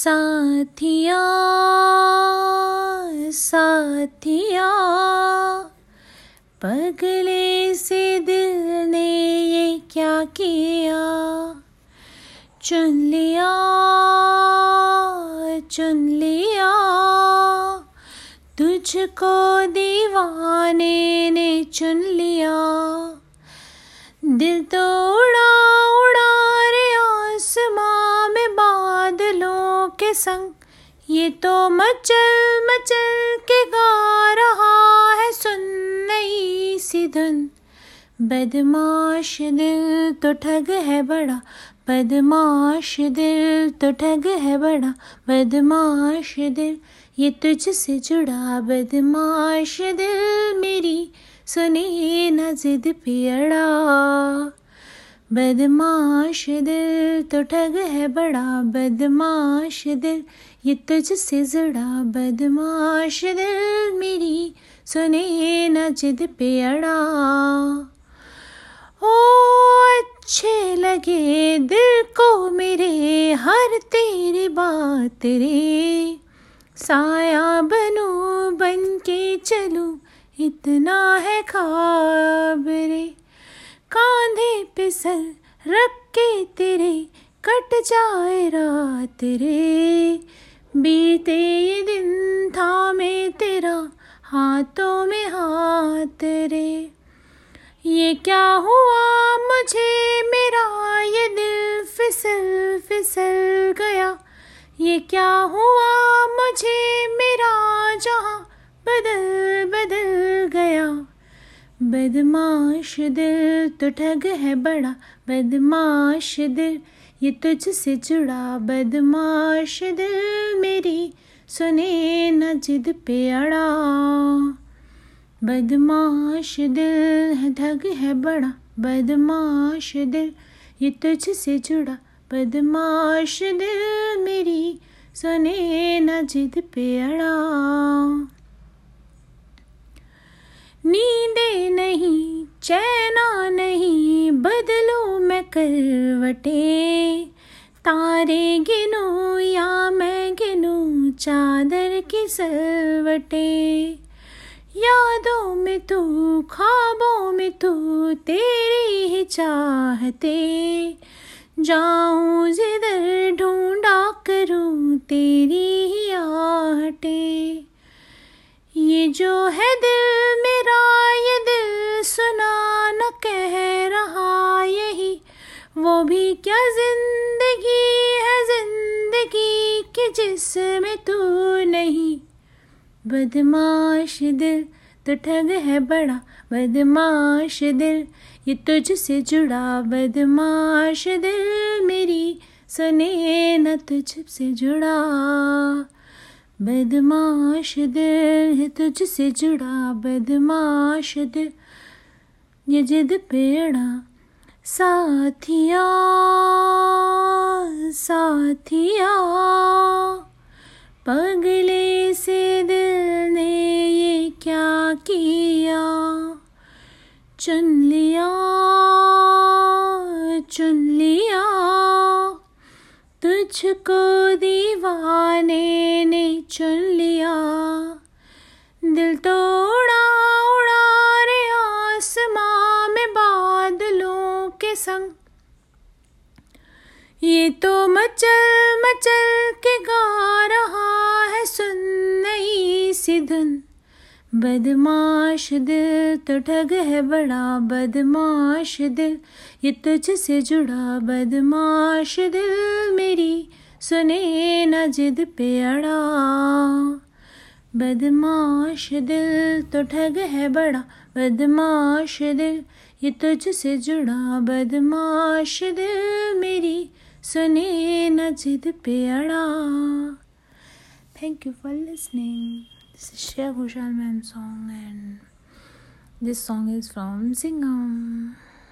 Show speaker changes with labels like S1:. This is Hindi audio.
S1: साथिया साथिया, पगले से दिल ने ये क्या किया? चुन लिया चुन लिया, तुझको दीवाने ने चुन लिया। दिल तो संग। ये तो मचल मचल के गा रहा है सुन नई सी धुन। बदमाश दिल तो ठग है बड़ा, बदमाश दिल तो ठग है बड़ा, बदमाश दिल, ये तुझसे जुड़ा बदमाश दिल मेरी सुने न जिद पियड़ा। बदमाश दिल तो ठग है बड़ा बदमाश दिल। ये तुझसे जुड़ा बदमाश दिल मेरी सुने न जिद पियड़ा ओ, अच्छे लगे दिल को मेरे हर तेरी बात रे। साया बनू बन के चलूँ इतना है खाब रे। कांधे पे सर रख के तेरे कट जाए रात रे। बीते ये दिन था मैं तेरा हाथों में हाथ रे। ये क्या हुआ मुझे मेरा? ये दिल फिसल फिसल गया। ये क्या हुआ मुझे मेरा? जहाँ बदल बदमाश दिल तो ठग है बड़ा, बदमाश दिल। ये तुझसे जुड़ा बदमाश दिल मेरी, सुने न जिद पे अड़ा। बदमाश दिल है, ठग है बड़ा, बदमाश दिल। ये तुझसे जुड़ा बदमाश दिल मेरी, सुने न जिद पे अड़ा। नींदे करवटे। तारे गिनो या मैं गिनो चादर की सलवटे। यादों में तू, ख्वाबों में तू, तेरी ही चाहते। जाऊँ जिधर ढूंढा करूँ तेरी ही आहटे। ये जो वो भी क्या ज़िंदगी है ज़िंदगी की जिसमें तू नहीं? बदमाश दिल तो ठग है बड़ा, बदमाश दिल। ये तुझसे जुड़ा बदमाश दिल मेरी सुने न तुझसे जुड़ा। बदमाश दिल है तुझसे जुड़ा बदमाश दिल। ये जिद पेड़ा साथिया साथिया, पगले से दिल ने ये क्या किया? चुन लिया चुन लिया, तुझको दीवाने ने चुन लिया। ये तो मचल मचल के गा रहा है सुन नई सी धुन। बदमाश दिल तो ठग है बड़ा बदमाश दिल। ये तुझसे जुड़ा बदमाश दिल मेरी सुने न जिद पे अड़ा। बदमाश दिल तो ठग है बड़ा बदमाश दिल। ये तुझसे जुड़ा बदमाश दिल मेरी सुने न जिद पे अड़ा thank you for listening This is Shreya Ghoshal ma'am song and this song is from Singam.